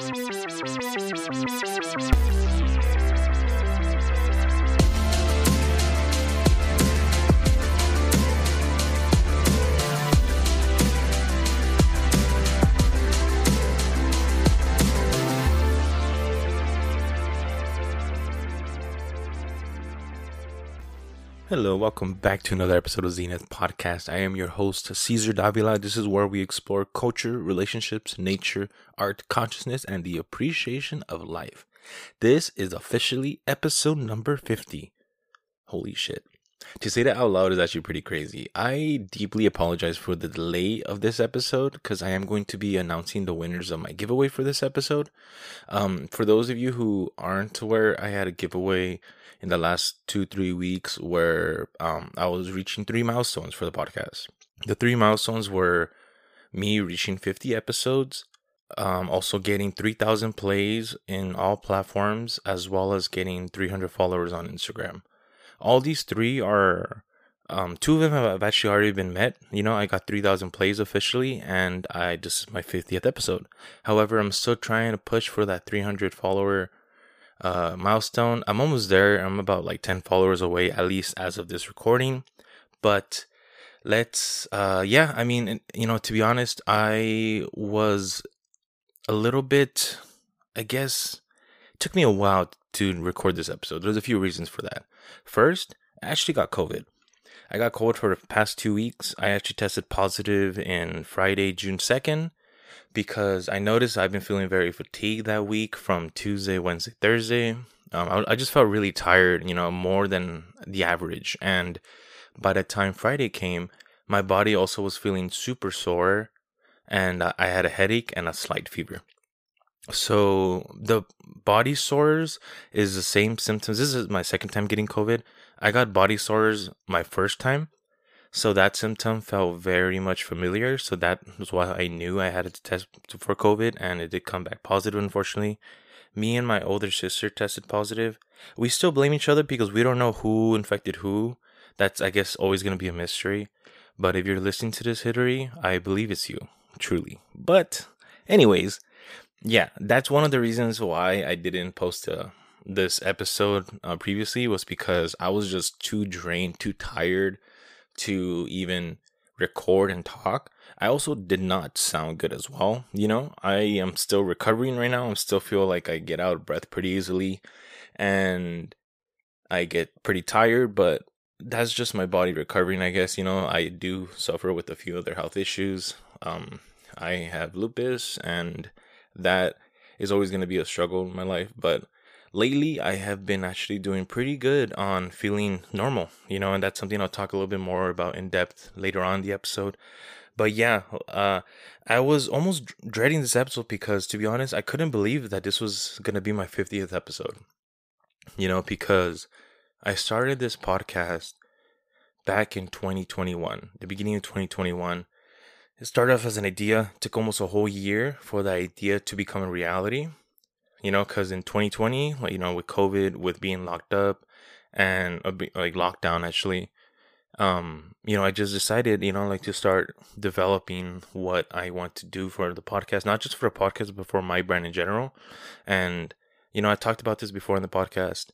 Thank you. Hello, welcome back to another episode of Zenith Podcast. I am your host, Cesar Davila. This is where we explore culture, relationships, nature, art, consciousness, and the appreciation of life. This is officially episode number 50. Holy shit. To say that out loud is actually pretty crazy. I deeply apologize for the delay of this episode because I am going to be announcing the winners of my giveaway for this episode. Um, for those of you who aren't aware, I had a giveaway in the last two, three weeks where um, I was reaching three milestones for the podcast. The three milestones were me reaching 50 episodes, um, also getting 3,000 plays in all platforms, as well as getting 300 followers on Instagram. All these three are, um, two of them have actually already been met. You know, I got 3,000 plays officially, and I is my 50th episode. However, I'm still trying to push for that 300 follower uh, milestone. I'm almost there. I'm about like 10 followers away, at least as of this recording. But let's, uh, yeah, I mean, you know, to be honest, I was a little bit, I guess, took me a while to record this episode. There's a few reasons for that. First, I actually got COVID. I got COVID for the past two weeks. I actually tested positive in Friday, June 2nd because I noticed I've been feeling very fatigued that week from Tuesday, Wednesday, Thursday. Um, I, I, just felt really tired, you know, more than the average. And by the time Friday came, my body also was feeling super sore and I had a headache and a slight fever. So the body sores is the same symptoms. This is my second time getting COVID. I got body sores my first time so that symptom felt very much familiar. So that was why I knew I had to test for COVID and it did come back positive, unfortunately. Me and my older sister tested positive. We still blame each other because we don't know who infected who. That's, I guess, always going to be a mystery. But if you're listening to this, Hillary, I believe it's you, truly. But, anyways, yeah, that's one of the reasons why I didn't post uh, this episode uh, previously was because I was just too drained, too tired to even record and talk. I also did not sound good as well. You know, I am still recovering right now. I still feel like I get out of breath pretty easily and I get pretty tired, but that's just my body recovering, I guess. You know, I do suffer with a few other health issues. Um, I have lupus, and that is always going to be a struggle in my life, but lately I have been actually doing pretty good on feeling normal, you know, and that's something I'll talk a little bit more about in depth later on the episode. But yeah, uh, I was almost dreading this episode because, to be honest, I couldn't believe that this was going to be my 50th episode. You know, because I started this podcast back in 2021, the beginning of 2021. It started off as an idea, took almost a whole year for the idea to become a reality you know, because in 2020, like, you know, with COVID, with being locked up and uh, like lockdown, actually, um, you know, I just decided, you know, like to start developing what I want to do for the podcast, not just for the podcast, but for my brand in general. And, you know, I talked about this before in the podcast.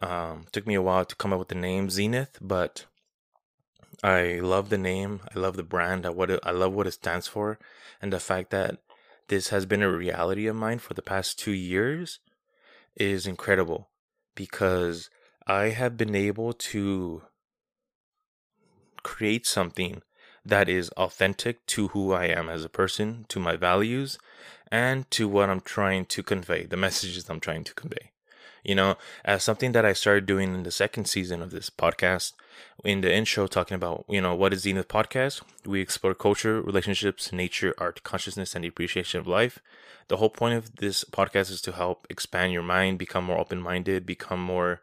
Um, took me a while to come up with the name Zenith, but I love the name. I love the brand. I what it, I love what it stands for, and the fact that this has been a reality of mine for the past two years is incredible because I have been able to create something that is authentic to who I am as a person, to my values, and to what I'm trying to convey, the messages I'm trying to convey. You know, as something that I started doing in the second season of this podcast, in the intro, talking about, you know, what is Zenith Podcast? We explore culture, relationships, nature, art, consciousness, and the appreciation of life. The whole point of this podcast is to help expand your mind, become more open minded, become more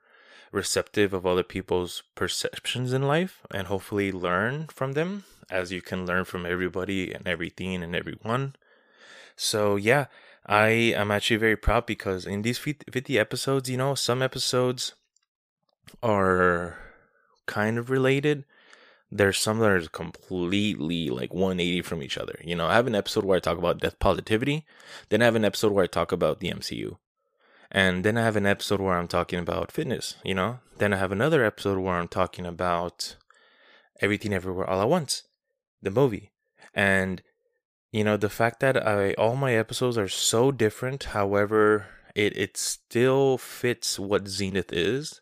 receptive of other people's perceptions in life, and hopefully learn from them as you can learn from everybody and everything and everyone. So, yeah, I am actually very proud because in these 50 episodes, you know, some episodes are kind of related, there's some that are completely like 180 from each other. You know, I have an episode where I talk about death positivity, then I have an episode where I talk about the MCU. And then I have an episode where I'm talking about fitness, you know? Then I have another episode where I'm talking about everything everywhere all at once, the movie. And you know, the fact that I all my episodes are so different, however, it it still fits what Zenith is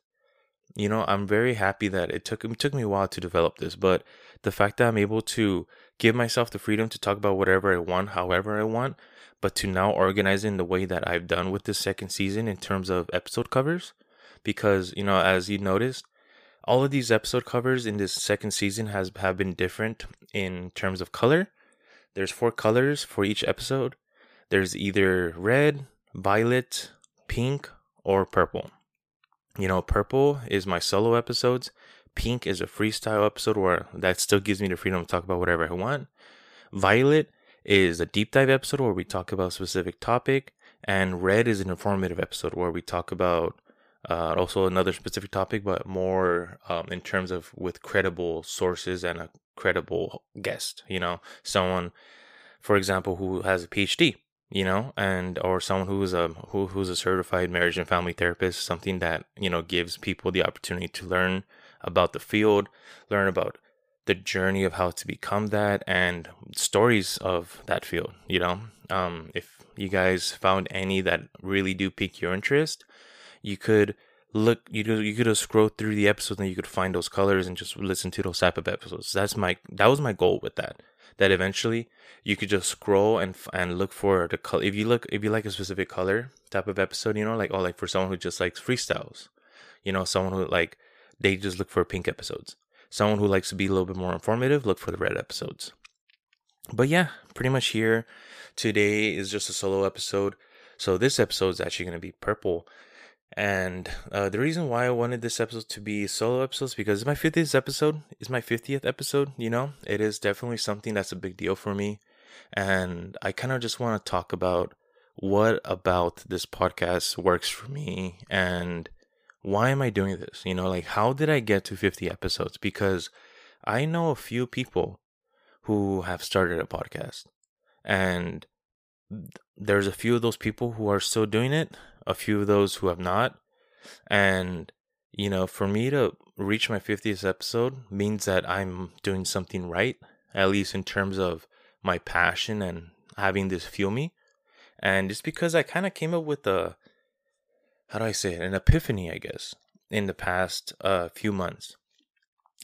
you know, I'm very happy that it took it took me a while to develop this, but the fact that I'm able to give myself the freedom to talk about whatever I want, however I want, but to now organize in the way that I've done with this second season in terms of episode covers, because you know, as you noticed, all of these episode covers in this second season has have been different in terms of color. There's four colors for each episode. There's either red, violet, pink, or purple. You know, purple is my solo episodes. Pink is a freestyle episode where that still gives me the freedom to talk about whatever I want. Violet is a deep dive episode where we talk about a specific topic. And red is an informative episode where we talk about uh, also another specific topic, but more um, in terms of with credible sources and a credible guest. You know, someone, for example, who has a PhD you know, and or someone who's a who, who's a certified marriage and family therapist, something that you know gives people the opportunity to learn about the field, learn about the journey of how to become that, and stories of that field. You know, um, if you guys found any that really do pique your interest, you could look you could you could have scrolled through the episodes and you could find those colors and just listen to those type of episodes. That's my that was my goal with that that eventually you could just scroll and and look for the color. If you look, if you like a specific color type of episode, you know, like oh, like for someone who just likes freestyles, you know, someone who like they just look for pink episodes. Someone who likes to be a little bit more informative, look for the red episodes. But yeah, pretty much here today is just a solo episode. So this episode is actually going to be purple and uh, the reason why I wanted this episode to be solo episodes because it's my 50th episode. It's my 50th episode, you know? It is definitely something that's a big deal for me. And I kind of just want to talk about what about this podcast works for me and why am I doing this? You know, like how did I get to 50 episodes? Because I know a few people who have started a podcast and there's a few of those people who are still doing it a few of those who have not. And, you know, for me to reach my 50th episode means that I'm doing something right, at least in terms of my passion and having this fuel me. And it's because I kind of came up with a, how do I say it, an epiphany, I guess, in the past uh, few months.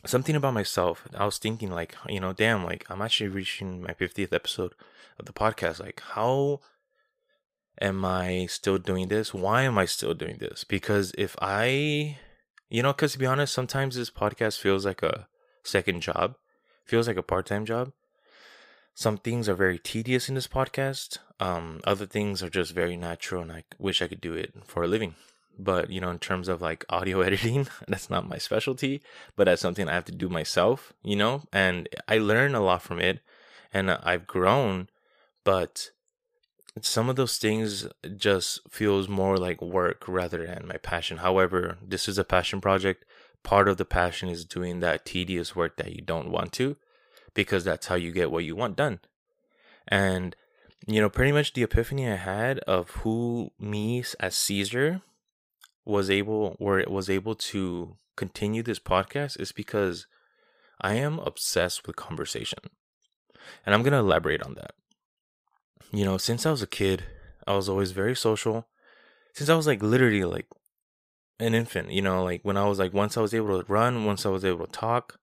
Something about myself. I was thinking, like, you know, damn, like, I'm actually reaching my 50th episode of the podcast. Like, how am I still doing this? Why am I still doing this? Because if I, you know, because to be honest, sometimes this podcast feels like a second job, feels like a part time job. Some things are very tedious in this podcast. Um, other things are just very natural, and I wish I could do it for a living. But you know, in terms of like audio editing, that's not my specialty. But that's something I have to do myself. You know, and I learn a lot from it, and I've grown. But some of those things just feels more like work rather than my passion. However, this is a passion project. Part of the passion is doing that tedious work that you don't want to because that's how you get what you want done. And you know, pretty much the epiphany I had of who me as Cesar was able where it was able to continue this podcast is because I am obsessed with conversation. And I'm going to elaborate on that you know, since I was a kid, I was always very social. Since I was like literally like an infant, you know, like when I was like once I was able to run, once I was able to talk,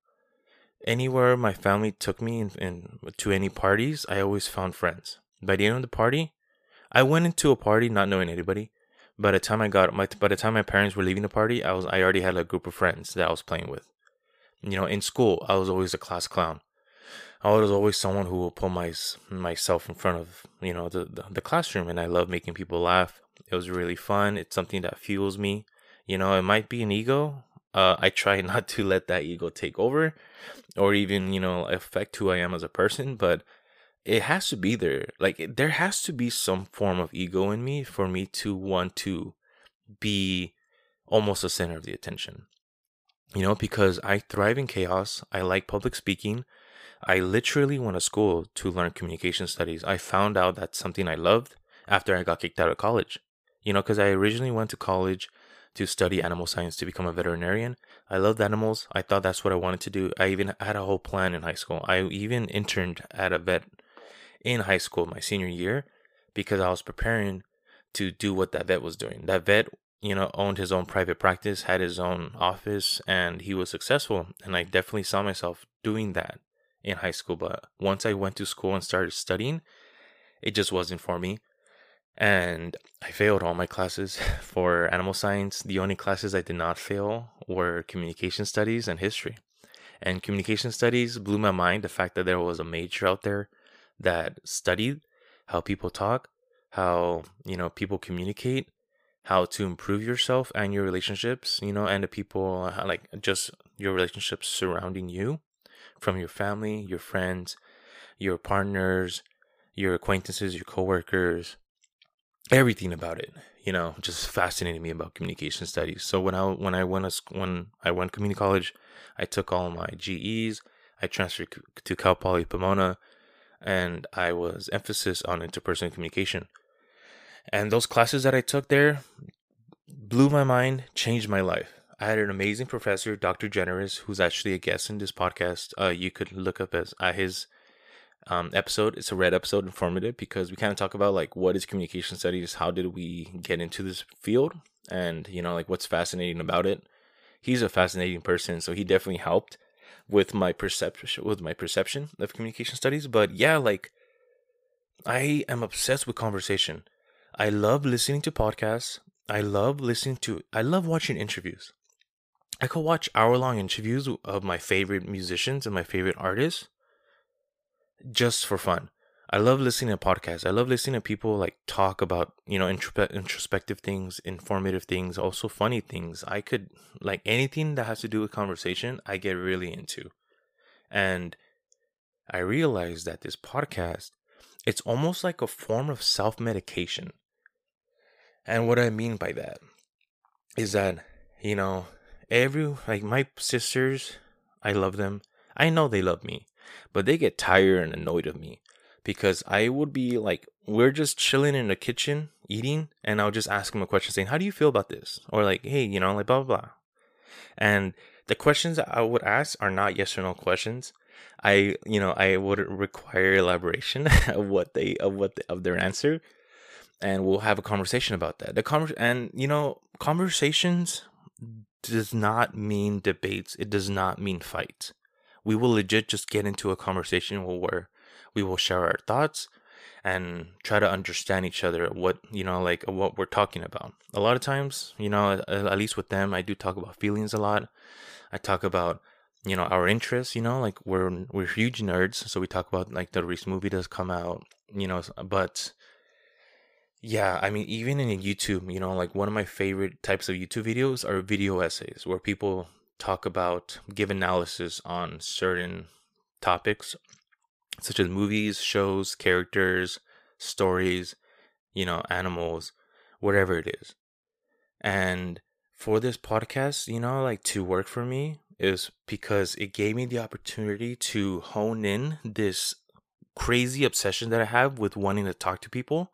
anywhere my family took me in to any parties, I always found friends. By the end of the party, I went into a party not knowing anybody. By the time I got my by the time my parents were leaving the party, I was I already had a group of friends that I was playing with. You know, in school, I was always a class clown. I was always someone who will put my myself in front of you know the, the, the classroom, and I love making people laugh. It was really fun. It's something that fuels me. You know, it might be an ego. Uh, I try not to let that ego take over, or even you know affect who I am as a person. But it has to be there. Like there has to be some form of ego in me for me to want to be almost the center of the attention. You know, because I thrive in chaos. I like public speaking. I literally went to school to learn communication studies. I found out that's something I loved after I got kicked out of college. You know, because I originally went to college to study animal science to become a veterinarian. I loved animals. I thought that's what I wanted to do. I even had a whole plan in high school. I even interned at a vet in high school my senior year because I was preparing to do what that vet was doing. That vet, you know, owned his own private practice, had his own office, and he was successful. And I definitely saw myself doing that in high school. But once I went to school and started studying, it just wasn't for me. And I failed all my classes for animal science. The only classes I did not fail were communication studies and history. And communication studies blew my mind the fact that there was a major out there that studied how people talk, how, you know, people communicate, how to improve yourself and your relationships, you know, and the people like just your relationships surrounding you from your family, your friends, your partners, your acquaintances, your coworkers, everything about it. You know, just fascinated me about communication studies. So when I when I went to, when I went community college, I took all my GEs. I transferred to Cal Poly Pomona, and I was emphasis on interpersonal communication. And those classes that I took there blew my mind, changed my life. I had an amazing professor, Dr. Generous, who's actually a guest in this podcast. Uh, you could look up as uh, his um, episode. It's a red episode, informative, because we kind of talk about like what is communication studies, how did we get into this field, and you know like what's fascinating about it. He's a fascinating person, so he definitely helped with my perception with my perception of communication studies. But yeah, like I am obsessed with conversation. I love listening to podcasts. I love listening to. I love watching interviews. I could watch hour long interviews of my favorite musicians and my favorite artists just for fun. I love listening to podcasts. I love listening to people like talk about, you know, introspective things, informative things, also funny things. I could like anything that has to do with conversation, I get really into. And I realized that this podcast, it's almost like a form of self-medication. And what I mean by that is that, you know, every like my sisters, I love them. I know they love me, but they get tired and annoyed of me because I would be like, we're just chilling in the kitchen eating, and I'll just ask them a question saying, How do you feel about this? Or like, hey, you know, like blah blah blah. And the questions I would ask are not yes or no questions. I, you know, I would require elaboration of what they of what the, of their answer, and we'll have a conversation about that. The conver- and you know, conversations does not mean debates. It does not mean fights. We will legit just get into a conversation where we will share our thoughts and try to understand each other what you know like what we're talking about a lot of times you know at least with them i do talk about feelings a lot i talk about you know our interests you know like we're we're huge nerds so we talk about like the recent movie does come out you know but yeah, I mean, even in YouTube, you know, like one of my favorite types of YouTube videos are video essays where people talk about, give analysis on certain topics, such as movies, shows, characters, stories, you know, animals, whatever it is. And for this podcast, you know, like to work for me is because it gave me the opportunity to hone in this crazy obsession that I have with wanting to talk to people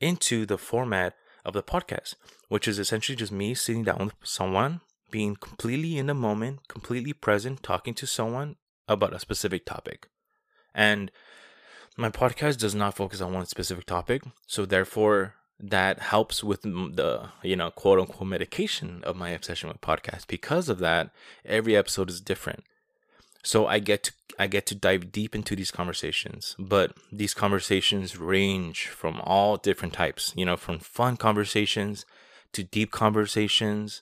into the format of the podcast, which is essentially just me sitting down with someone, being completely in the moment, completely present, talking to someone about a specific topic. And my podcast does not focus on one specific topic, so therefore that helps with the you know quote unquote medication of my obsession with podcasts. Because of that, every episode is different. So I get to I get to dive deep into these conversations, but these conversations range from all different types, you know, from fun conversations to deep conversations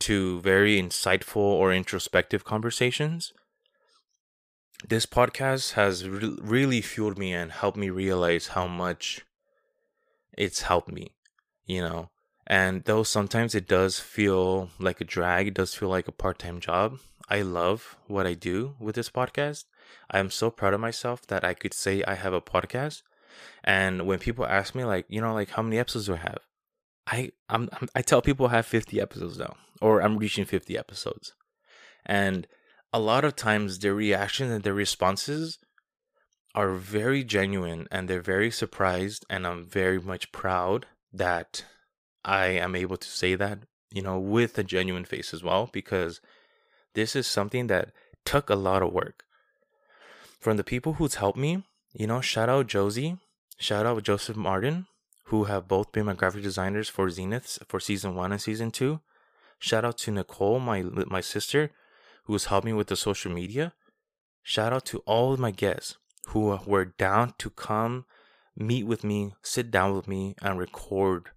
to very insightful or introspective conversations. This podcast has re- really fueled me and helped me realize how much it's helped me, you know. And though sometimes it does feel like a drag, it does feel like a part time job, I love what I do with this podcast. I am so proud of myself that I could say I have a podcast. And when people ask me, like, you know, like how many episodes do I have? I I'm, I tell people I have 50 episodes now, or I'm reaching 50 episodes. And a lot of times their reactions and their responses are very genuine and they're very surprised and I'm very much proud that I am able to say that, you know, with a genuine face as well because this is something that took a lot of work. From the people who's helped me, you know, shout out Josie, shout out Joseph Martin, who have both been my graphic designers for Zeniths for season one and season two. Shout out to Nicole, my my sister, who has helped me with the social media. Shout out to all of my guests who were down to come meet with me, sit down with me, and record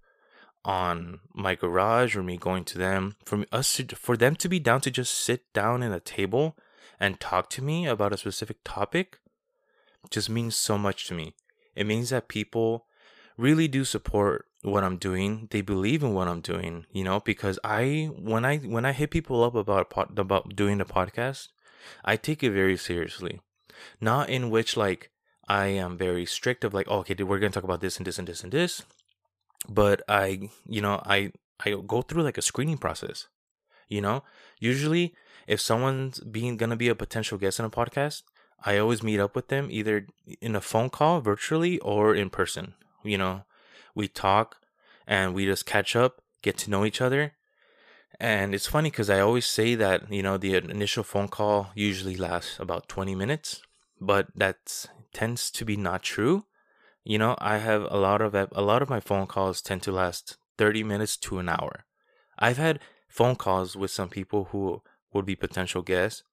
on my garage or me going to them. For us to, for them to be down to just sit down in a table and talk to me about a specific topic just means so much to me. It means that people really do support what I'm doing. They believe in what I'm doing, you know, because I when I when I hit people up about about doing the podcast, I take it very seriously. Not in which like I am very strict of like, oh, okay, we're gonna talk about this and this and this and this, but I, you know, I I go through like a screening process. You know, usually if someone's being gonna be a potential guest in a podcast, I always meet up with them either in a phone call virtually or in person. You know, we talk and we just catch up, get to know each other. And it's funny because I always say that, you know, the initial phone call usually lasts about 20 minutes, but that tends to be not true. You know, I have a lot of a lot of my phone calls tend to last 30 minutes to an hour. I've had phone calls with some people who would be potential guests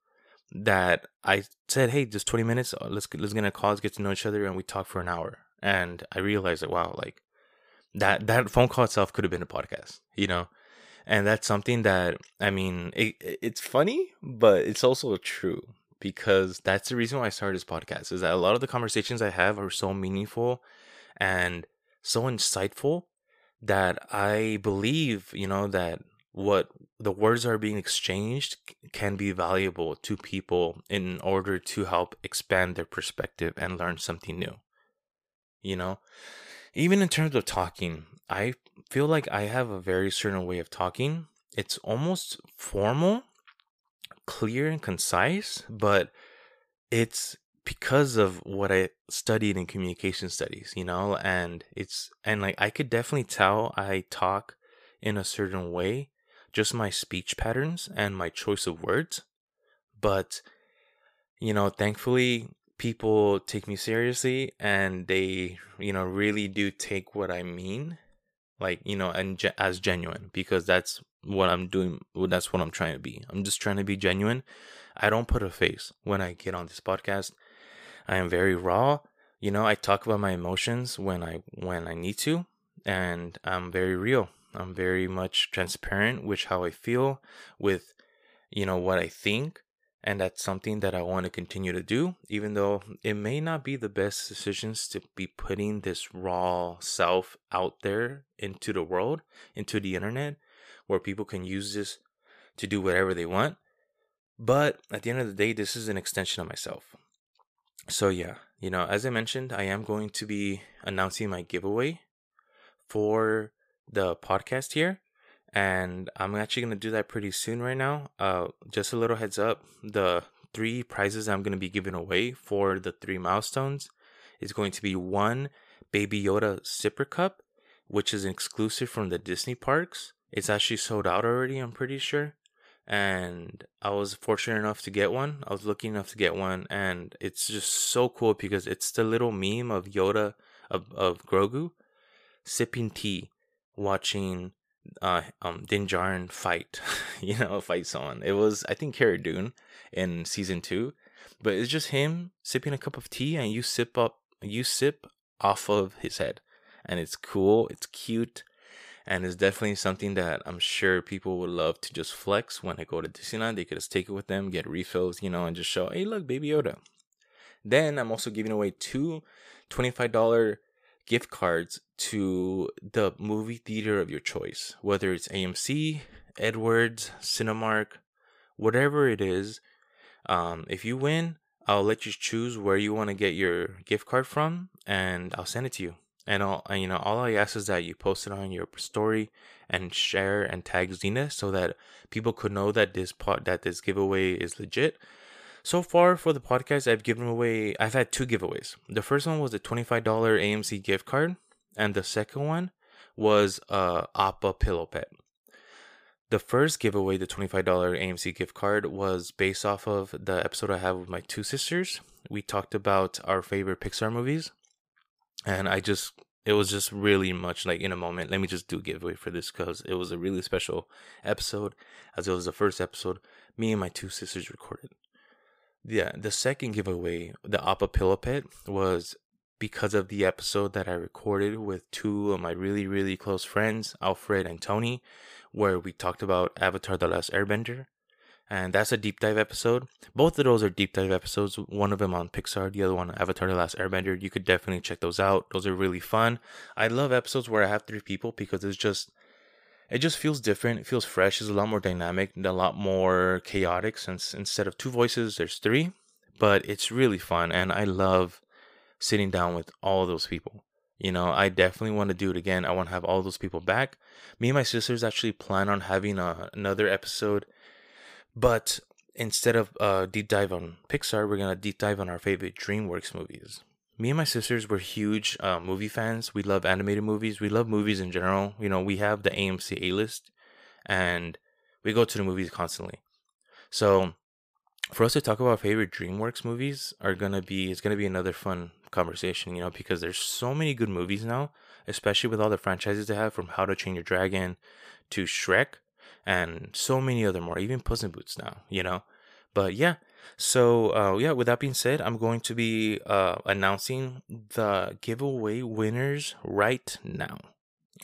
that I said, "Hey, just 20 minutes. Uh, let's let's get a call, let's get to know each other, and we talk for an hour." And I realized that wow, like that that phone call itself could have been a podcast, you know. And that's something that I mean, it, it's funny, but it's also true because that's the reason why I started this podcast. Is that a lot of the conversations I have are so meaningful and so insightful that I believe, you know, that what the words are being exchanged can be valuable to people in order to help expand their perspective and learn something new. You know, even in terms of talking, I feel like I have a very certain way of talking. It's almost formal, clear, and concise, but it's because of what I studied in communication studies, you know, and it's, and like I could definitely tell I talk in a certain way just my speech patterns and my choice of words. But, you know, thankfully, people take me seriously and they, you know, really do take what I mean, like, you know, and ge- as genuine because that's what I'm doing. Well, that's what I'm trying to be. I'm just trying to be genuine. I don't put a face when I get on this podcast. I am very raw. You know, I talk about my emotions when I when I need to and I'm very real. I'm very much transparent with how I feel, with you know what I think, and that's something that I want to continue to do, even though it may not be the best decisions to be putting this raw self out there into the world, into the internet, where people can use this to do whatever they want. But at the end of the day, this is an extension of myself. So, yeah, you know, as I mentioned, I am going to be announcing my giveaway for the podcast here and I'm actually gonna do that pretty soon right now. Uh, just a little heads up: the three prizes I'm gonna be giving away for the three milestones is going to be one Baby Yoda Sipper Cup, which is exclusive from the Disney parks. It's actually sold out already, I'm pretty sure. And I was fortunate enough to get one. I was lucky enough to get one, and it's just so cool because it's the little meme of Yoda of of Grogu sipping tea watching uh um Din Djarin fight, you know, fight someone. It was I think Cara Dune in season two, but it's just him sipping a cup of tea and you sip up you sip off of his head, and it's cool, it's cute, and it's definitely something that I'm sure people would love to just flex when they go to Disneyland. They could just take it with them, get refills, you know, and just show, hey, look, Baby Yoda. Then I'm also giving away two $25 gift cards to the movie theater of your choice, whether it's AMC, Edwards, Cinemark, whatever it is. Um, if you win, I'll let you choose where you want to get your gift card from, and I'll send it to you. And all uh, you know, all I ask is that you post it on your story and share and tag Zena so that people could know that this pot that this giveaway is legit. So far for the podcast, I've given away. I've had two giveaways. The first one was a twenty-five dollar AMC gift card, and the second one was a Appa pillow pet. The first giveaway, the $25 AMC gift card, was based off of the episode I have with my two sisters. We talked about our favorite Pixar movies. And I just, it was just really much like in a moment. Let me just do giveaway for this because it was a really special episode, as it was the first episode me and my two sisters recorded. Yeah, the second giveaway, the Appa Pillow Pet, was because of the episode that I recorded with two of my really, really close friends, Alfred and Tony where we talked about Avatar The Last Airbender. And that's a deep dive episode. Both of those are deep dive episodes. One of them on Pixar, the other one on Avatar The Last Airbender. You could definitely check those out. Those are really fun. I love episodes where I have three people because it's just it just feels different. It feels fresh. It's a lot more dynamic and a lot more chaotic since instead of two voices, there's three. But it's really fun and I love sitting down with all those people. You know, I definitely want to do it again. I want to have all those people back. Me and my sisters actually plan on having a, uh, another episode, but instead of uh, deep dive on Pixar, we're gonna deep dive on our favorite DreamWorks movies. Me and my sisters were huge uh, movie fans. We love animated movies. We love movies in general. You know, we have the AMC A list, and we go to the movies constantly. So, for us to talk about favorite DreamWorks movies are gonna be it's gonna be another fun conversation, you know, because there's so many good movies now, especially with all the franchises they have from How to Train Your Dragon to Shrek and so many other more, even Puss in Boots now, you know. But yeah, so uh, yeah, with that being said, I'm going to be uh, announcing the giveaway winners right now.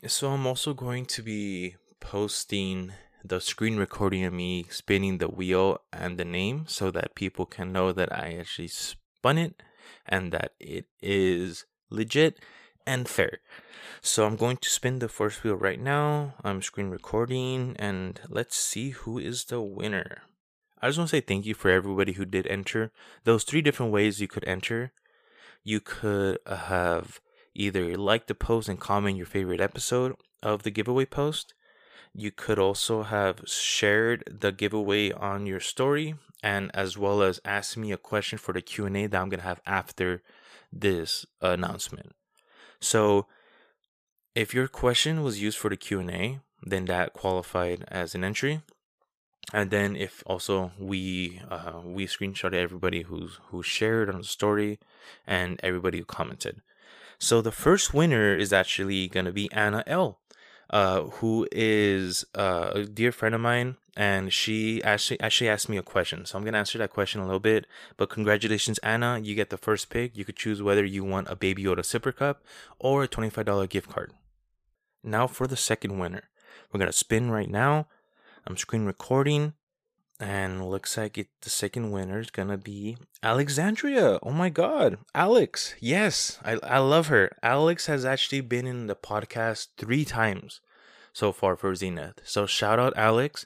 So I'm also going to be posting the screen recording of me spinning the wheel and the name so that people can know that I actually spun it and that it is legit and fair. So I'm going to spin the first wheel right now. I'm screen recording and let's see who is the winner. I just want to say thank you for everybody who did enter. Those three different ways you could enter. You could uh, have either like the post and comment your favorite episode of the giveaway post. You could also have shared the giveaway on your story and as well as ask me a question for the Q&A that I'm going to have after this announcement. So if your question was used for the Q&A, then that qualified as an entry. And then if also we uh, we screenshotted everybody who's who shared on the story and everybody who commented. So the first winner is actually to be Anna L uh, who is uh, a dear friend of mine, and she actually actually asked me a question. So I'm gonna answer that question a little bit. But congratulations, Anna! You get the first pick. You could choose whether you want a Baby Yoda sipper cup or a twenty-five dollar gift card. Now for the second winner. We're gonna spin right now. I'm screen recording. And looks like it, the second winner is gonna be Alexandria. Oh my god, Alex! Yes, I I love her. Alex has actually been in the podcast three times so far for Zenith. So shout out Alex.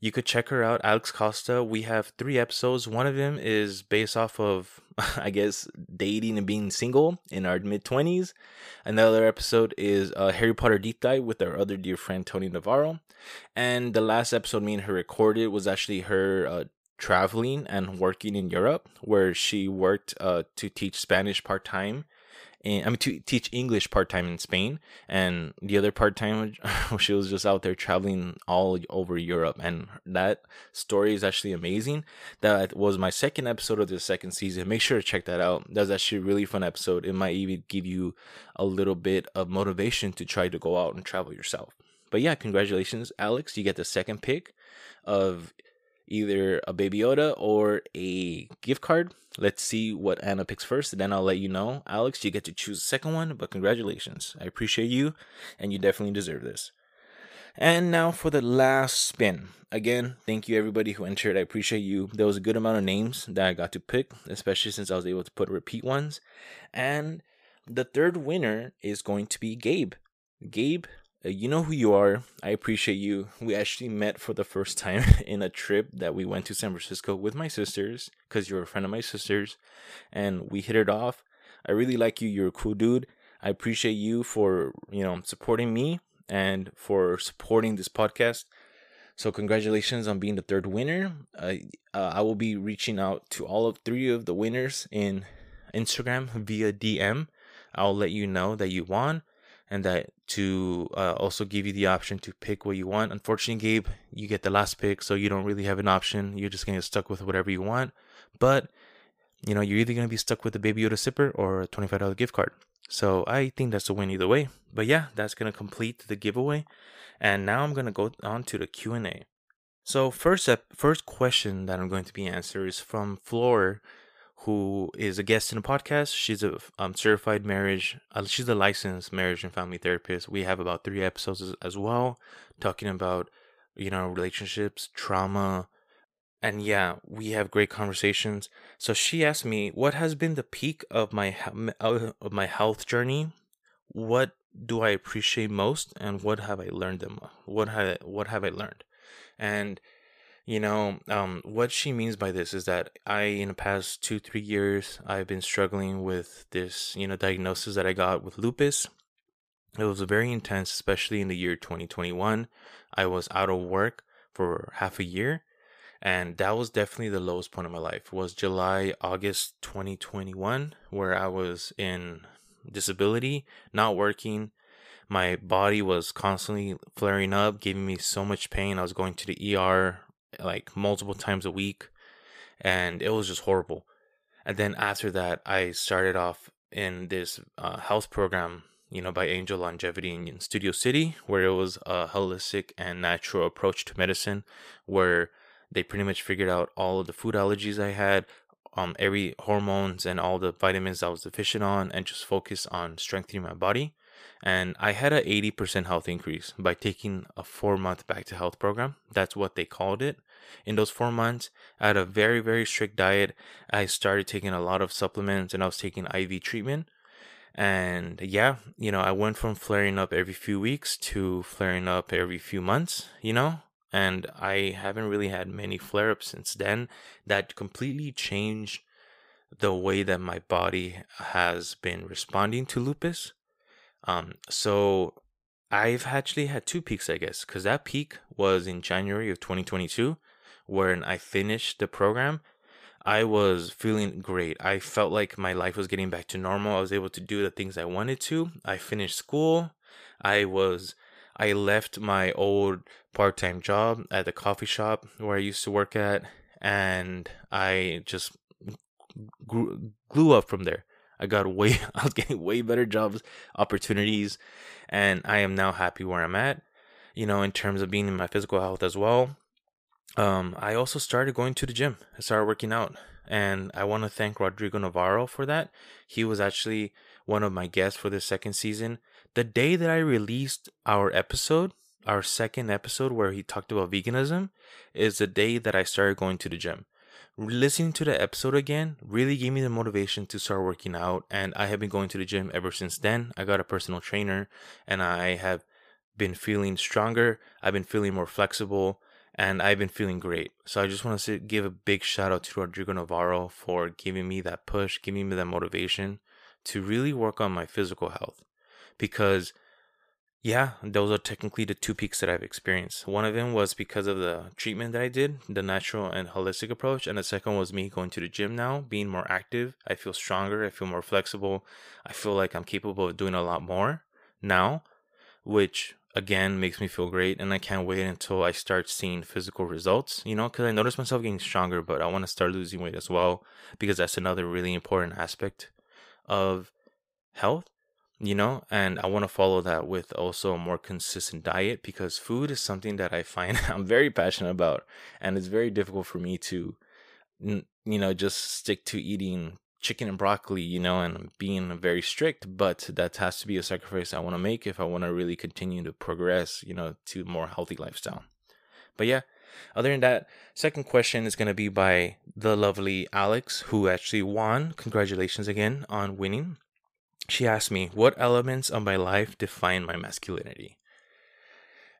You could check her out, Alex Costa. We have three episodes. One of them is based off of, I guess, dating and being single in our mid twenties. Another episode is a Harry Potter deep dive with our other dear friend Tony Navarro. And the last episode me and her recorded was actually her uh, traveling and working in Europe, where she worked uh, to teach Spanish part time I mean, to teach English part time in Spain, and the other part time she was just out there traveling all over Europe, and that story is actually amazing. That was my second episode of the second season. Make sure to check that out. That's actually a really fun episode. It might even give you a little bit of motivation to try to go out and travel yourself. But yeah, congratulations, Alex. You get the second pick of either a Baby Yoda or a gift card. Let's see what Anna picks first, then I'll let you know. Alex, you get to choose the second one, but congratulations. I appreciate you, and you definitely deserve this. And now for the last spin. Again, thank you everybody who entered. I appreciate you. There was a good amount of names that I got to pick, especially since I was able to put repeat ones. And the third winner is going to be Gabe. Gabe you know who you are. I appreciate you. We actually met for the first time in a trip that we went to San Francisco with my sisters because you're a friend of my sisters and we hit it off. I really like you. You're a cool dude. I appreciate you for, you know, supporting me and for supporting this podcast. So congratulations on being the third winner. Uh, uh, I will be reaching out to all of three of the winners in Instagram via DM. I'll let you know that you won and that to uh, also give you the option to pick what you want. Unfortunately, Gabe, you get the last pick, so you don't really have an option. You're just gonna get stuck with whatever you want. But you know, you're either gonna be stuck with a Baby Yoda sipper or a twenty-five dollar gift card. So I think that's a win either way. But yeah, that's gonna complete the giveaway. And now I'm gonna go on to the Q and A. So first, up, first question that I'm going to be answering is from Flor, who is a guest in the podcast. She's a um, certified marriage. Uh, she's a licensed marriage and family therapist. We have about three episodes as, as well, talking about you know relationships, trauma, and yeah, we have great conversations. So she asked me, "What has been the peak of my of my health journey? What do I appreciate most, and what have I learned them? What have what have I learned?" And you know, um, what she means by this is that I, in the past two three years, I've been struggling with this, you know, diagnosis that I got with lupus. It was very intense, especially in the year 2021. I was out of work for half a year and that was definitely the lowest point of my life was july august 2021 where i was in disability not working my body was constantly flaring up giving me so much pain i was going to the er like multiple times a week and it was just horrible and then after that i started off in this uh, health program you know by angel longevity in studio city where it was a holistic and natural approach to medicine where they pretty much figured out all of the food allergies I had, um, every hormones and all the vitamins I was deficient on, and just focus on strengthening my body. And I had a 80% health increase by taking a four month back to health program. That's what they called it. In those four months, I had a very, very strict diet. I started taking a lot of supplements and I was taking IV treatment. And yeah, you know, I went from flaring up every few weeks to flaring up every few months, you know, and I haven't really had many flare ups since then. That completely changed the way that my body has been responding to lupus. Um, so I've actually had two peaks, I guess, because that peak was in January of 2022, when I finished the program. I was feeling great. I felt like my life was getting back to normal. I was able to do the things I wanted to. I finished school. I was I left my old part time job at the coffee shop where I used to work at, and I just grew, grew up from there. I got way, I was getting way better jobs, opportunities, and I am now happy where I'm at. You know, in terms of being in my physical health as well. Um, I also started going to the gym. I started working out, and I want to thank Rodrigo Navarro for that. He was actually one of my guests for the second season the day that I released our episode, our second episode where he talked about veganism, is the day that I started going to the gym. Listening to the episode again really gave me the motivation to start working out, and I have been going to the gym ever since then. I got a personal trainer, and I have been feeling stronger. I've been feeling more flexible, and I've been feeling great. So I just want to give a big shout out to Rodrigo Navarro for giving me that push, giving me that motivation to really work on my physical health because yeah, those are technically the two peaks that I've experienced. One of them was because of the treatment that I did, the natural and holistic approach, and the second was me going to the gym now, being more active. I feel stronger, I feel more flexible. I feel like I'm capable of doing a lot more now, which again makes me feel great and I can't wait until I start seeing physical results, you know, cuz I notice myself getting stronger, but I want to start losing weight as well because that's another really important aspect of health you know and i want to follow that with also a more consistent diet because food is something that i find i'm very passionate about and it's very difficult for me to you know just stick to eating chicken and broccoli you know and being very strict but that has to be a sacrifice i want to make if i want to really continue to progress you know to more healthy lifestyle. But yeah other than that second question is going to be by the lovely alex who actually won. Congratulations again on winning she asked me, What elements of my life define my masculinity?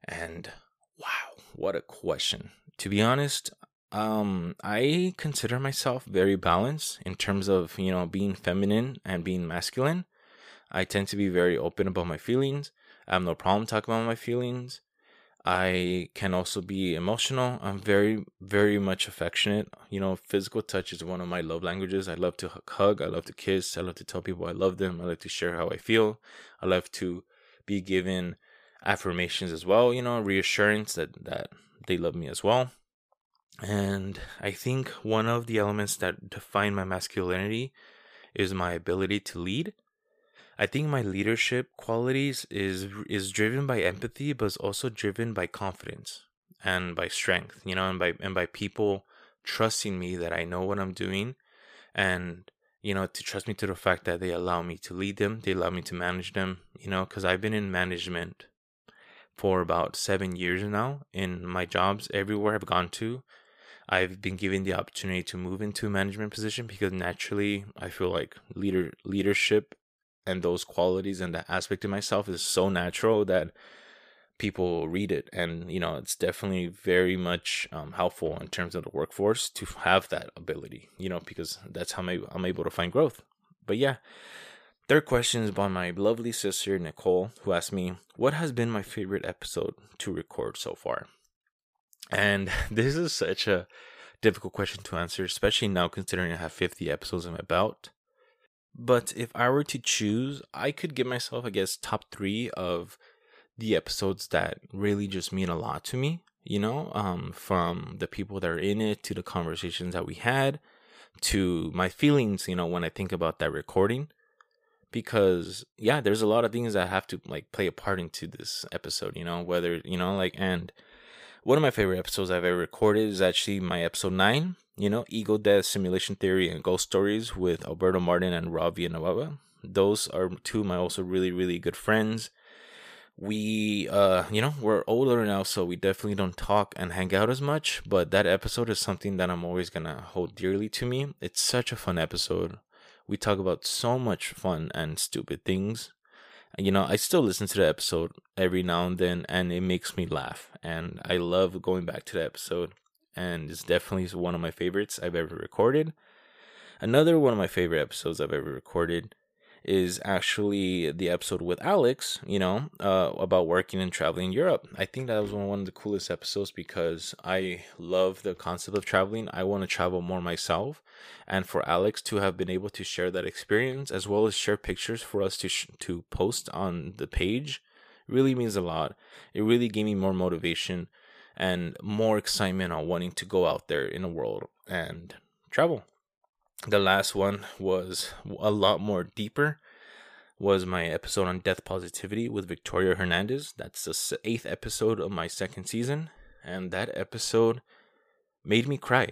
And wow, what a question. To be honest, um, I consider myself very balanced in terms of, you know, being feminine and being masculine. I tend to be very open about my feelings. I have no problem talking about my feelings. I can also be emotional. I'm very, very much affectionate. You know, physical touch is one of my love languages. I love to hug. I love to kiss. I love to tell people I love them. I love to share how I feel. I love to be given affirmations as well. You know, reassurance that that they love me as well. And I think one of the elements that define my masculinity is my ability to lead. I think my leadership qualities is is driven by empathy, but is also driven by confidence and by strength, you know, and by and by people trusting me that I know what I'm doing, and you know, to trust me to the fact that they allow me to lead them, they allow me to manage them, you know, because I've been in management for about seven years now in my jobs everywhere I've gone to. I've been given the opportunity to move into a management position because naturally I feel like leader leadership and those qualities and that aspect of myself is so natural that people read it. And you know it's definitely very much um, helpful in terms of the workforce to have that ability you know because that's how I'm, able to find growth. But yeah third question is by my lovely sister nicole who asked me what has been my favorite episode to record so far? And this is such a difficult question to answer especially now considering i have 50 episodes in my belt but if I were to choose, I could give myself, I guess, top three of the episodes that really just mean a lot to me, you know, um, from the people that are in it to the conversations that we had to my feelings, you know, when I think about that recording. Because, yeah, there's a lot of things that have to like play a part into this episode, you know, whether, you know, like, and one of my favorite episodes I've ever recorded is actually my episode nine, you know, Ego Death, Simulation Theory, and Ghost Stories with Alberto Martin and Rob Villanueva. Those are two of my also really, really good friends. We, uh, you know, we're older now, so we definitely don't talk and hang out as much, but that episode is something that I'm always gonna hold dearly to me. It's such a fun episode. We talk about so much fun and stupid things you know, I still listen to the episode every now and then, and it makes me laugh. And I love going back to the episode, and it's definitely one of my favorites I've ever recorded. Another one of my favorite episodes I've ever recorded is actually the episode with Alex, you know, uh, about working and traveling in Europe. I think that was one of the coolest episodes because I love the concept of traveling. I want to travel more myself. And for Alex to have been able to share that experience as well as share pictures for us to, sh- to post on the page really means a lot. It really gave me more motivation and more excitement on wanting to go out there in the world and travel the last one was a lot more deeper was my episode on death positivity with Victoria Hernandez. That's the eighth episode of my second season, and that episode made me cry.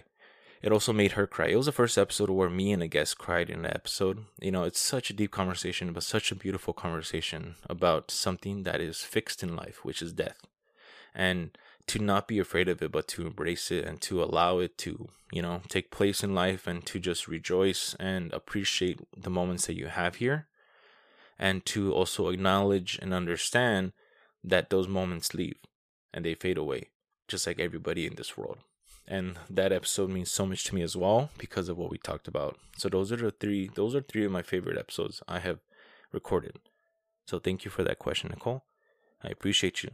It also made her cry. It was the first episode where me and a guest cried in the episode. You know, it's such a deep conversation, but such a beautiful conversation about something that is fixed in life, which is death. And to not be afraid of it, but to embrace it and to allow it to, you know, take place in life and to just rejoice and appreciate the moments that you have here. And to also acknowledge and understand that those moments leave and they fade away, just like everybody in this world. And that episode means so much to me as well because of what we talked about. So those are the three those are three of my favorite episodes I have recorded. So thank you for that question, Nicole. I appreciate you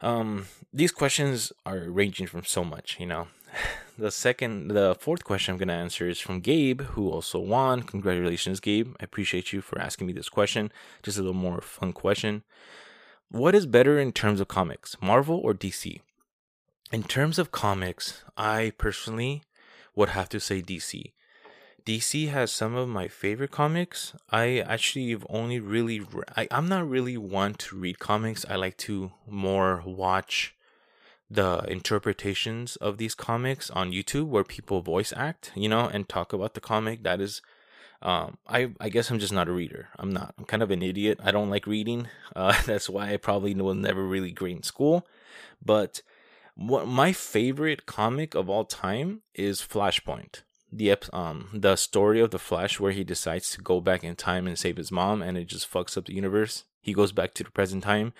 um these questions are ranging from so much you know. The second the fourth question i'm going to answer is from gabe who also won. Congratulations gabe. I appreciate you for asking me this question. Just a little more fun question. What is better in terms of comics marvel or dc in terms of comics i personally would have to say dc DC has some of my favorite comics. I actually have only really I, I'm not really one to read comics. I like to more watch the interpretations of these comics on YouTube where people voice act, you know, and talk about the comic. That is um I I guess I'm just not a reader. I'm not. I'm kind of an idiot. I don't like reading. Uh that's why I probably will never really great in school. But what my favorite comic of all time is Flashpoint the um the story of the Flash where he decides to go back in time and save his mom and it just fucks up the universe. He goes back to the present time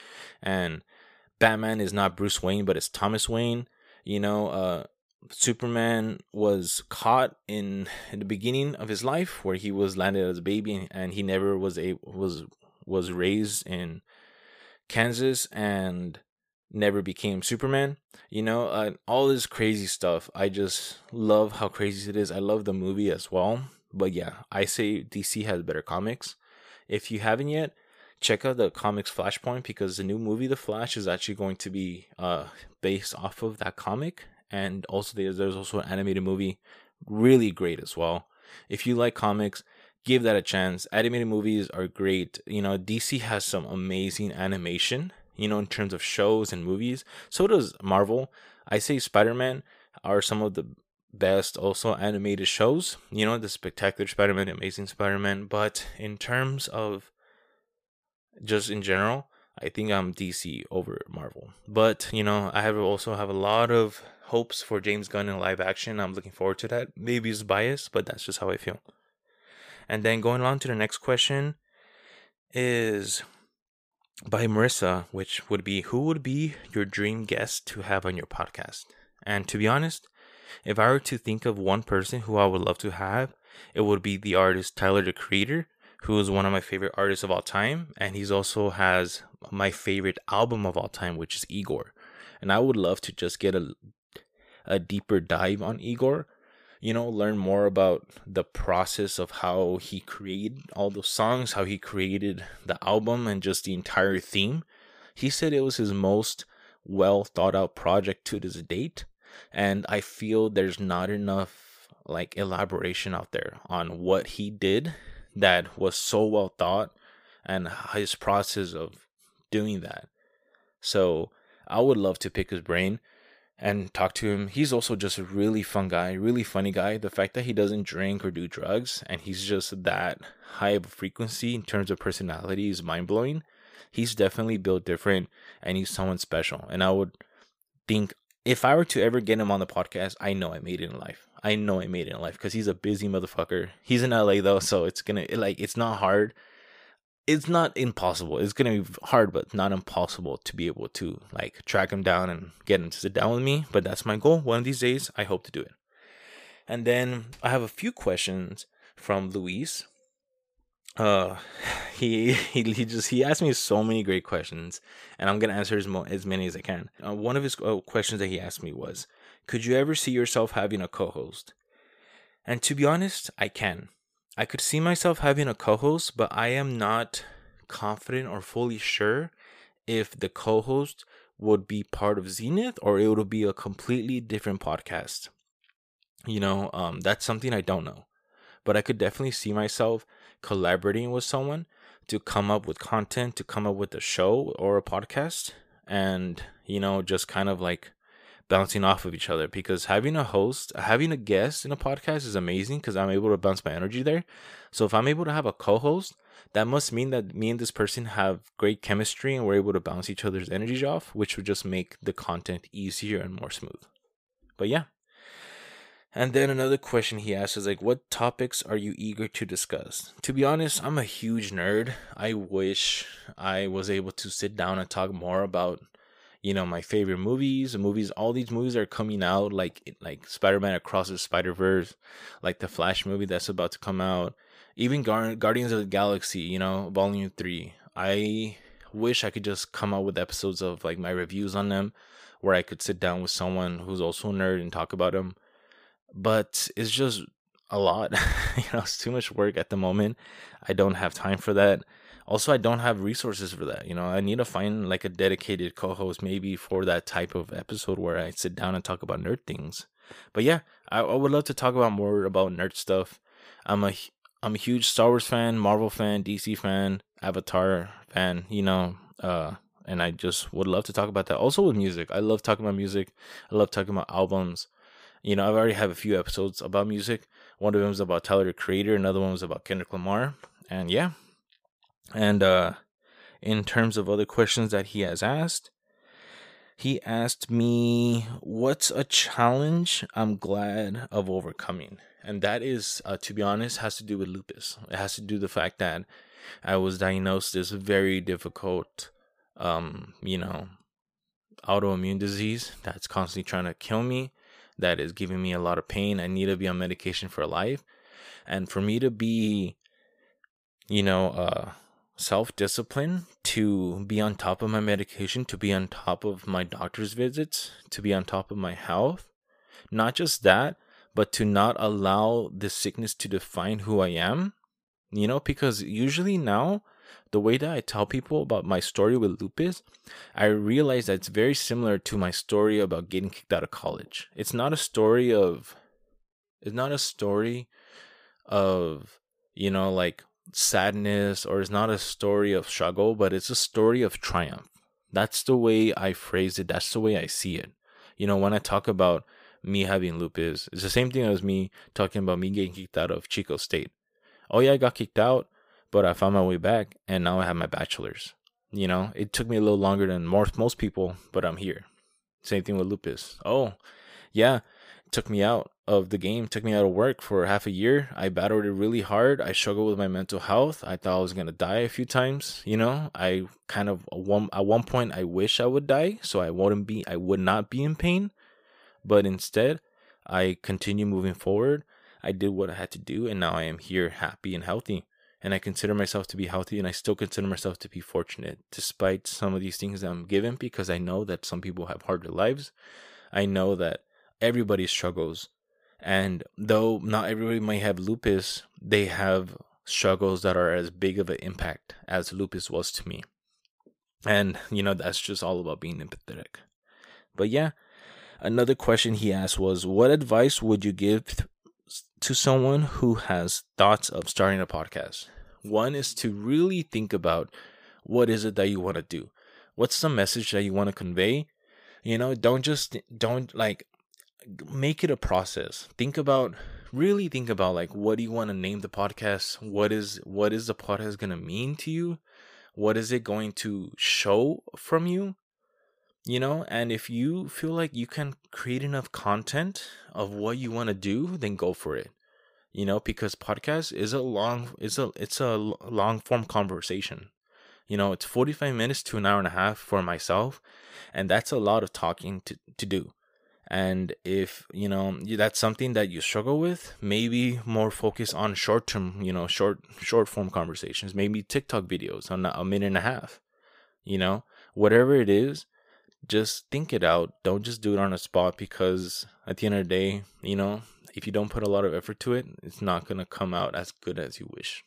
and Batman is not Bruce Wayne but it's Thomas Wayne. You know, uh Superman was caught in, in the beginning of his life where he was landed as a baby and he never was a was was raised in Kansas and never became Superman. You know, uh, all this crazy stuff. I just love how crazy it is. I love the movie as well. But yeah, I say DC has better comics. If you haven't yet, check out the comics Flashpoint because the new movie The Flash is actually going to be uh based off of that comic and also there's, there's also an animated movie really great as well. If you like comics, give that a chance. Animated movies are great. You know, DC has some amazing animation, you know, in terms of shows and movies. So does Marvel. I say Spider-Man are some of the best also animated shows. You know, the Spectacular Spider-Man, Amazing Spider-Man, but in terms of just in general, I think I'm DC over Marvel. But, you know, I have also have a lot of hopes for James Gunn in live action. I'm looking forward to that. Maybe it's biased, but that's just how I feel. And then going on to the next question is by Marissa, which would be who would be your dream guest to have on your podcast? And to be honest, if I were to think of one person who I would love to have, it would be the artist Tyler the Creator, who is one of my favorite artists of all time, and he's also has my favorite album of all time, which is Igor. And I would love to just get a a deeper dive on Igor, you know, learn more about the process of how he created all those songs, how he created the album and just the entire theme. He said it was his most well thought out project to this date, and I feel there's not enough like elaboration out there on what he did that was so well thought and his process of doing that. So I would love to pick his brain and talk to him. He's also just a really fun guy, really funny guy. The fact that he doesn't drink or do drugs and he's just that high of a frequency in terms of personality is mind blowing. He's definitely built different and he's someone special. And I would think if I were to ever get him on the podcast, I know I made it in life. I know I made it in life because he's a busy motherfucker. He's in LA though, so it's gonna like it's not hard it's not impossible. It's gonna be hard, but not impossible to be able to like track him down and get him to sit down with me. But that's my goal. One of these days, I hope to do it. And then I have a few questions from Luis. Uh, he he he just he asked me so many great questions, and I'm gonna answer as mo- as many as I can. Uh, one of his uh, questions that he asked me was, "Could you ever see yourself having a co-host?" And to be honest, I can. I could see myself having a co host, but I am not confident or fully sure if the co host would be part of Zenith or it would be a completely different podcast. You know, um, that's something I don't know. But I could definitely see myself collaborating with someone to come up with content, to come up with a show or a podcast, and, you know, just kind of like bouncing off of each other because having a host, having a guest in a podcast is amazing because I'm able to bounce my energy there. So if I'm able to have a co-host, that must mean that me and this person have great chemistry and we're able to bounce each other's energy off, which would just make the content easier and more smooth. But yeah. And then another question he asked is like, what topics are you eager to discuss? To be honest, I'm a huge nerd. I wish I was able to sit down and talk more about you know my favorite movies movies all these movies are coming out like like spider-man across the spider-verse like the flash movie that's about to come out even Gar- guardians of the galaxy you know volume 3 i wish i could just come out with episodes of like my reviews on them where i could sit down with someone who's also a nerd and talk about them but it's just a lot. You know it's too much work at the moment. I don't have time for that also i don't have resources for that you know? I need to find like a dedicated co-host maybe for that type of episode where i sit down and talk about nerd things. But yeah i, I would love to talk about more about nerd stuff. I'm a i'm a huge star wars fan marvel fan dc fan avatar fan you know? Uh and i just would love to talk about that also with music. I love talking about music. I love talking about albums. You know i've already have a few episodes about music. One of them was about tyler the creator. Another one was about kendrick lamar. And yeah and uh, in terms of other questions that he has asked, he asked me, What's a challenge I'm glad of overcoming? And that is, uh, to be honest, has to do with lupus. It has to do the fact that I was diagnosed this very difficult, um, you know, autoimmune disease that's constantly trying to kill me. that is giving me a lot of pain. I need to be on medication for life. And for me to be, you know, uh, self discipline, to be on top of my medication, to be on top of my doctor's visits, to be on top of my health. Not just that, but to not allow this sickness to define who I am. You know, because usually now, the way that I tell people about my story with lupus, I realize that it's very similar to my story about getting kicked out of college. It's not a story of, it's not a story of, you know, like sadness or it's not a story of struggle, but it's a story of triumph. That's the way I phrase it. That's the way I see it. You know, when I talk about me having lupus, it's the same thing as me talking about me getting kicked out of Chico State. Oh, yeah, I got kicked out, but I found my way back and now I have my bachelor's. You know, it took me a little longer than most, most people, but I'm here. Same thing with lupus. Oh, yeah, took me out of the game, took me out of work for half a year. I battled it really hard. I struggled with my mental health. I thought I was gonna die a few times. You know, I kind of at one point I wish I would die, so I wouldn't be, I would not be in pain. But instead, I continue moving forward. I did what I had to do, and now I am here, happy and healthy. And I consider myself to be healthy, and I still consider myself to be fortunate, despite some of these things that I'm given, because I know that some people have harder lives. I know that everybody struggles. And though not everybody might have lupus, they have struggles that are as big of an impact as lupus was to me. And, you know, that's just all about being empathetic. But yeah, another question he asked was What advice would you give to someone who has thoughts of starting a podcast? One is to really think about what is it that you want to do? What's the message that you want to convey? You know, don't just, don't like, make it a process. Think about really think about like what do you want to name the podcast? What is what is the podcast going to mean to you? What is it going to show from you? You know, and if you feel like you can create enough content of what you want to do, then go for it. You know, because podcast is a long it's a it's a long form conversation. You know, it's 45 minutes to an hour and a half for myself, and that's a lot of talking to to do and if you know that's something that you struggle with maybe more focus on short term you know short short form conversations maybe tiktok videos on a minute and a half you know? Whatever it is just think it out. Don't just do it on a spot because at the end of the day you know if you don't put a lot of effort to it it's not going to come out as good as you wish.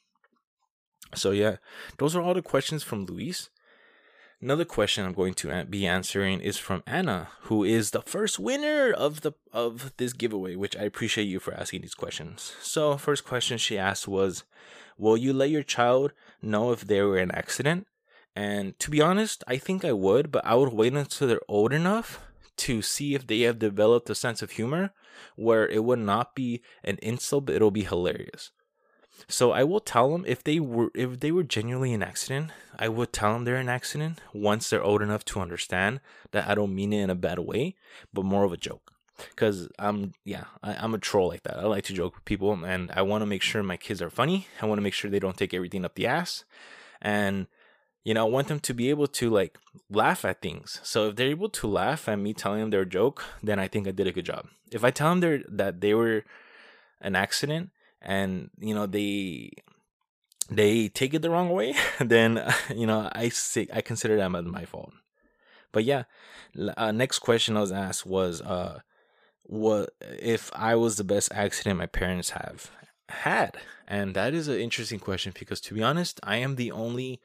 So yeah those are all the questions from luis Another question I'm going to be answering is from Anna, who is the first winner of the of this giveaway, which I appreciate you for asking these questions. So, first question she asked was, "Will you let your child know if they were an accident?" And to be honest, I think I would, but I would wait until they're old enough to see if they have developed a sense of humor where it would not be an insult, but it'll be hilarious. So I will tell them if they were if they were genuinely an accident, I would tell them they're an accident once they're old enough to understand that I don't mean it in a bad way, but more of a joke. Cause I'm yeah, I, I'm a troll like that. I like to joke with people, and I want to make sure my kids are funny. I want to make sure they don't take everything up the ass, and you know, I want them to be able to like laugh at things. So if they're able to laugh at me telling them their joke, then I think I did a good job. If I tell them they're that they were an accident, and you know they they take it the wrong way, then you know I say I consider that my fault. But yeah, uh, next question I was asked was, uh, what if I was the best accident my parents have had? And that is an interesting question because to be honest, I am the only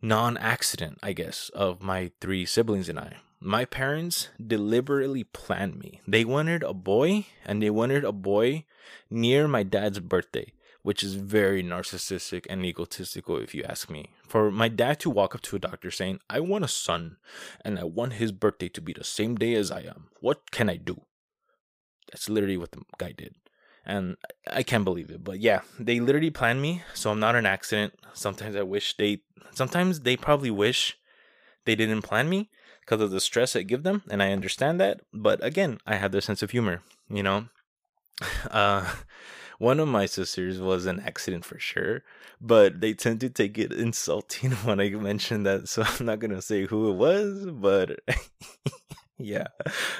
non-accident, I guess, of my three siblings and I my parents deliberately planned me. They wanted a boy, and they wanted a boy near my dad's birthday, which is very narcissistic and egotistical, if you ask me. For my dad to walk up to a doctor saying, I want a son, and I want his birthday to be the same day as I am. What can I do? That's literally what the guy did. And I can't believe it. But yeah, they literally planned me, so I'm not an accident. Sometimes I wish they, sometimes they probably wish they didn't plan me because of the stress I give them, and I understand that. But again, I have their sense of humor, you know. Uh, one of my sisters was an accident for sure, but they tend to take it insulting when I mention that, so I'm not gonna say who it was, but yeah.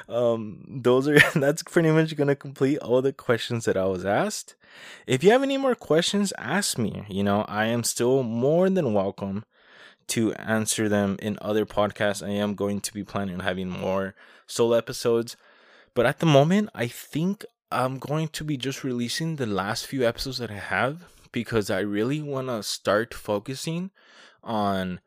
Um those are that's pretty much to complete all the questions that I was asked. If you have any more questions, ask me. You know, I am still more than welcome to answer them in other podcasts. I am going to be planning on having more solo episodes. But at the moment, I think I'm going to be just releasing the last few episodes that I have because I really want to start focusing on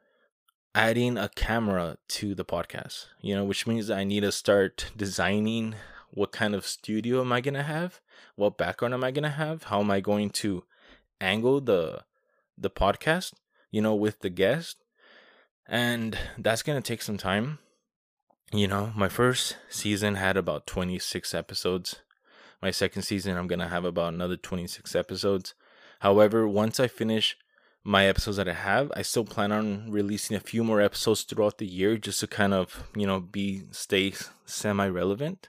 adding a camera to the podcast, you know, which means I need to start designing what kind of studio am I going to have? What background am I going to have? How am I going to angle the the podcast, you know, with the guest? And that's going to take some time. You know, my first season had about 26 episodes. My second season I'm going to have about another 26 episodes. However, once I finish my episodes that I have. I still plan on releasing a few more episodes throughout the year just to kind of, you know, be stay semi relevant.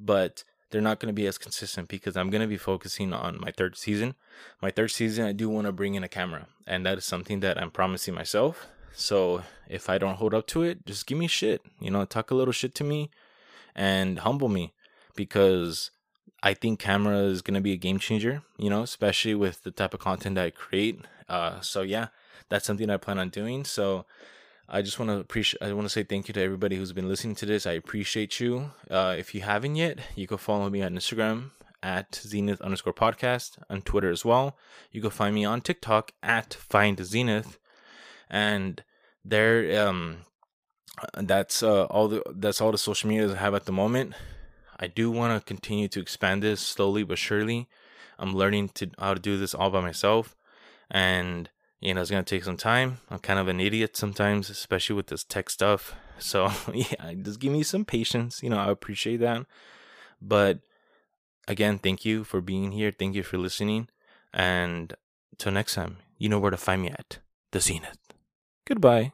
But they're not going to be as consistent because I'm going to be focusing on my third season. My third season, I do want to bring in a camera, and that is something that I'm promising myself. So if I don't hold up to it, just give me shit. You know, talk a little shit to me and humble me because I think camera is going to be a game changer, you know, especially with the type of content that I create. Uh, so yeah, that's something I plan on doing. So I just want to appreciate. I want to say thank you to everybody who's been listening to this. I appreciate you. Uh, if you haven't yet, you can follow me on Instagram at Zenith underscore podcast on Twitter as well. You can find me on TikTok at Find Zenith, and there, um, that's uh, all the that's all the social media I have at the moment. I do want to continue to expand this slowly but surely. I'm learning to how to do this all by myself and you know it's gonna take some time. I'm kind of an idiot sometimes, especially with this tech stuff. So yeah, just give me some patience. You know, I appreciate that. But again, thank you for being here. Thank you for listening. And till next time, you know where to find me at the Zenith. Goodbye.